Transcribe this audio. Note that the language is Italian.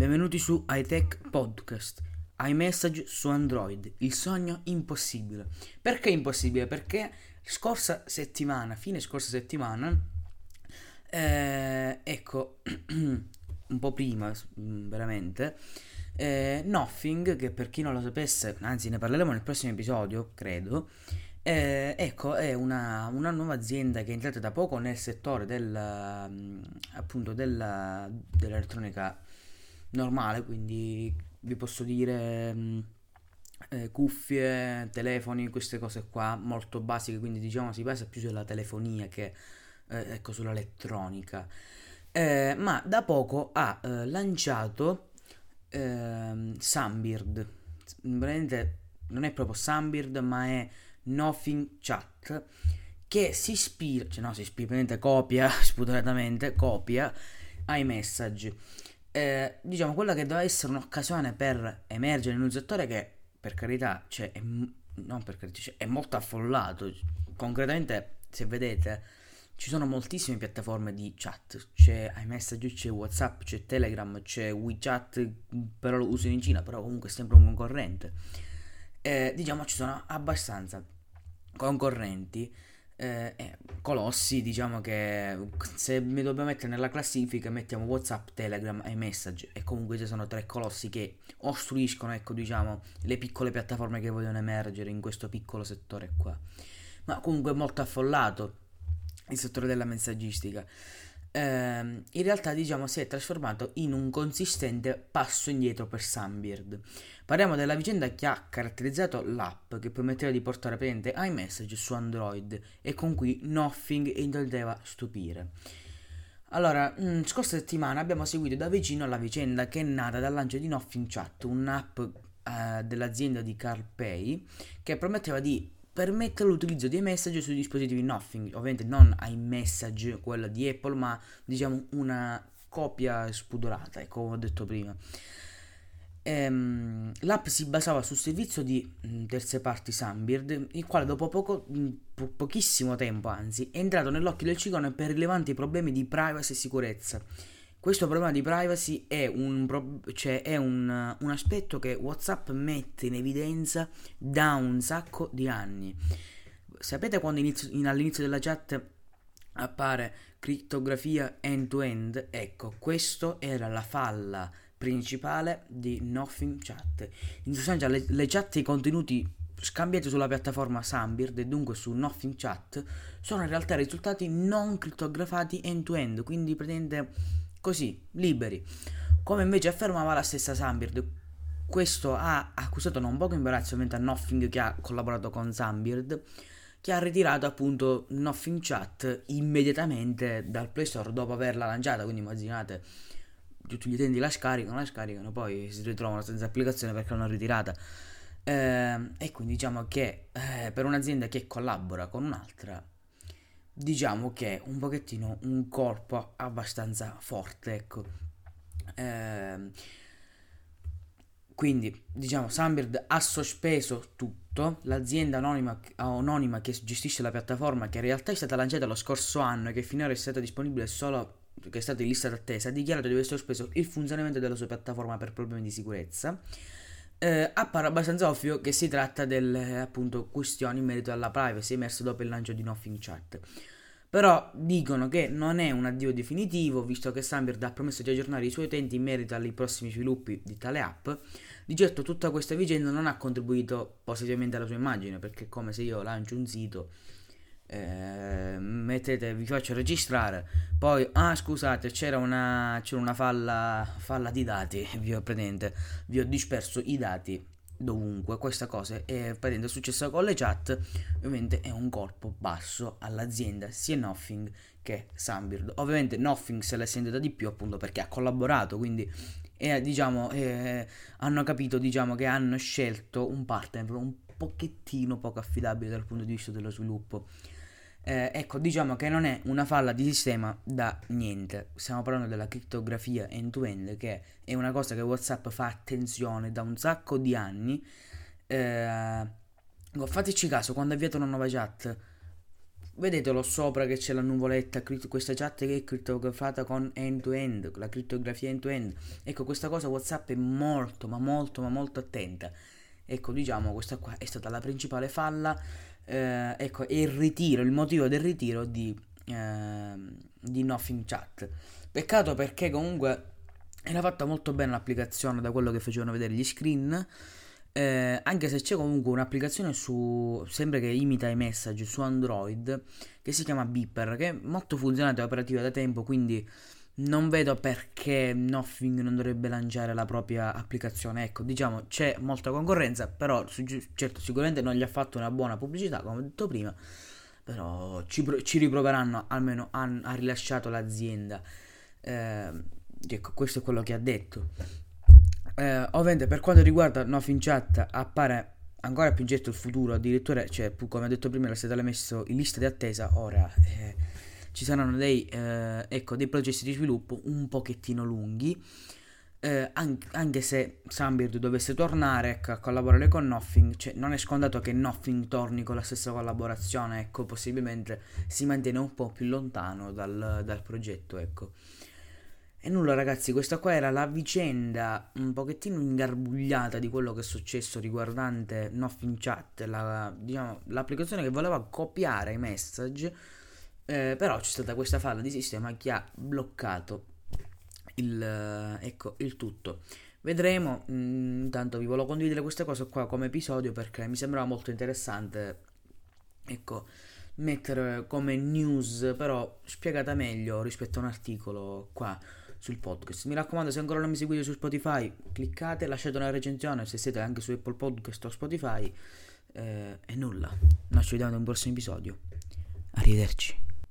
Benvenuti su iTech Podcast, iMessage su Android, il sogno impossibile. Perché impossibile? Perché scorsa settimana, fine scorsa settimana, eh, ecco, un po' prima mm, veramente, eh, Nothing, che per chi non lo sapesse, anzi ne parleremo nel prossimo episodio, credo, eh, ecco, è una, una, nuova azienda che è entrata da poco nel settore del, mm, appunto della, dell'elettronica normale, quindi vi posso dire mm, eh, cuffie, telefoni, queste cose qua molto basiche, quindi diciamo si basa più sulla telefonia che eh, ecco, sull'elettronica. Eh, ma da poco ha eh, lanciato ehm, Sunbird, veramente non è proprio Sunbird ma è Nothing Chat che si ispira, cioè no si ispira, copia spudoratamente, copia iMessage eh, diciamo, quella che doveva essere un'occasione per emergere in un settore che, per carità, cioè, è, non per carità, cioè, è molto affollato. Concretamente, se vedete, ci sono moltissime piattaforme di chat. C'è iMessage, c'è WhatsApp, c'è Telegram, c'è WeChat, però lo usano in Cina, però comunque è sempre un concorrente. Eh, diciamo, ci sono abbastanza concorrenti eh, eh, colossi, diciamo che se mi dobbiamo mettere nella classifica mettiamo Whatsapp, Telegram e Message e comunque ci sono tre colossi che ostruiscono, ecco, diciamo, le piccole piattaforme che vogliono emergere in questo piccolo settore qua. Ma comunque è molto affollato il settore della messaggistica ehm, in realtà diciamo si è trasformato in un consistente passo indietro per Sunbird. Parliamo della vicenda che ha caratterizzato l'app che prometteva di portare presente iMessage su Android e con cui Nothing intendeva stupire. Allora, mh, mm, scorsa settimana abbiamo seguito da vicino la vicenda che è nata dal lancio di Nothing Chat, un'app eh, dell'azienda di CarPay che prometteva di permette l'utilizzo di iMessage sui dispositivi Nothing, ovviamente non iMessage, quella di Apple, ma diciamo una copia spudorata, ecco, come ho detto prima. Ehm, l'app si basava sul servizio di mm, terze parti Sunbird, il quale dopo poco, mm, po- pochissimo tempo anzi, è entrato nell'occhio del ciclone per rilevanti problemi di privacy e sicurezza questo problema di privacy è un, cioè è un, un aspetto che WhatsApp mette in evidenza da un sacco di anni. Sapete quando inizio, in, all'inizio della chat appare crittografia end-to-end? Ecco, questo era la falla principale di Nothing Chat. In sostanza le, le chat e i contenuti scambiati sulla piattaforma Sunbird e dunque su Nothing Chat sono in realtà risultati non crittografati end-to-end, quindi pretende così, liberi. Come invece affermava la stessa Sunbird. Questo ha accusato non poco imbarazzo a Nothing che ha collaborato con Sunbird, che ha ritirato appunto Nothing Chat immediatamente dal Play Store dopo averla lanciata. Quindi immaginate, tutti gli utenti la scaricano, la scaricano, poi si ritrovano senza applicazione perché l'hanno ritirata. Eh, e quindi diciamo che eh, per un'azienda che collabora con un'altra diciamo che è un pochettino un corpo abbastanza forte, ecco. Eh, quindi, diciamo, Sunbird ha sospeso tutto. L'azienda anonima, anonima, che gestisce la piattaforma, che in realtà è stata lanciata lo scorso anno e che finora è stata disponibile solo che è stata in lista d'attesa, ha dichiarato di aver sospeso il funzionamento della sua piattaforma per problemi di sicurezza. Eh, appare abbastanza ovvio che si tratta delle appunto questioni in merito alla privacy emerse dopo il lancio di Nothing Chat. Però dicono che non è un addio definitivo, visto che Sunbird ha promesso di aggiornare i suoi utenti in merito ai prossimi sviluppi di tale app. Di certo tutta questa vicenda non ha contribuito positivamente alla sua immagine, perché è come se io lancio un sito, eh, mettete, vi faccio registrare, poi, ah scusate, c'era una, c'era una falla, falla di dati, vi ho, vi ho disperso i dati dovunque. Questa cosa è praticamente successa con le chat. Ovviamente è un colpo basso all'azienda sia Nothing che Sunbird. Ovviamente Nothing se l'è sentita di più appunto perché ha collaborato, quindi eh, diciamo, eh, hanno capito diciamo, che hanno scelto un partner un pochettino poco affidabile dal punto di vista dello sviluppo. Eh, ecco, diciamo che non è una falla di sistema da niente. Stiamo parlando della crittografia end-to-end, che è una cosa che WhatsApp fa attenzione da un sacco di anni. Eh, fateci caso, quando avviate una nuova chat, vedetelo sopra che c'è la nuvoletta, questa chat che è crittografata con end to end, la crittografia end to end. Ecco, questa cosa WhatsApp è molto, ma molto, ma molto attenta. Ecco, diciamo, questa qua è stata la principale falla. Eh, ecco, è il ritiro, il motivo del ritiro di, eh, di Nothing Chat. Peccato perché comunque era fatta molto bene l'applicazione da quello che facevano vedere gli screen. Eh, anche se c'è comunque un'applicazione su sembra che imita i messaggi su Android che si chiama Beeper che è molto funzionante e operativa da tempo quindi non vedo perché Nothing non dovrebbe lanciare la propria applicazione. Ecco diciamo c'è molta concorrenza però certo sicuramente non gli ha fatto una buona pubblicità come ho detto prima però ci, ci riproveranno almeno ha, ha rilasciato l'azienda. Eh, ecco questo è quello che ha detto. Eh, ovviamente per quanto riguarda Nothing Chat appare ancora più incerto il futuro, addirittura, cioè, come ho detto prima, era stato messo in lista di attesa, ora eh, ci saranno dei, eh, ecco, dei processi di sviluppo un pochettino lunghi. Eh, anche, se Sunbird dovesse tornare ecco, a collaborare con Nothing, cioè, non è scontato che Nothing torni con la stessa collaborazione, ecco, possibilmente si mantiene un po' più lontano dal, dal progetto, ecco. E nulla ragazzi, questa qua era la vicenda un pochettino ingarbugliata di quello che è successo riguardante Nothing Chat, la, diciamo, l'applicazione che voleva copiare i message, eh, però c'è stata questa falla di sistema che ha bloccato il, eh, ecco, il tutto. Vedremo, mm, intanto vi volevo condividere questa cosa qua come episodio perché mi sembrava molto interessante, ecco, mettere come news però spiegata meglio rispetto a un articolo qua sul podcast. Mi raccomando, se ancora non mi seguite su Spotify, cliccate, lasciate una recensione se siete anche su Apple Podcast o Spotify. Eh, e nulla, noi ci vediamo in un prossimo episodio. Arrivederci.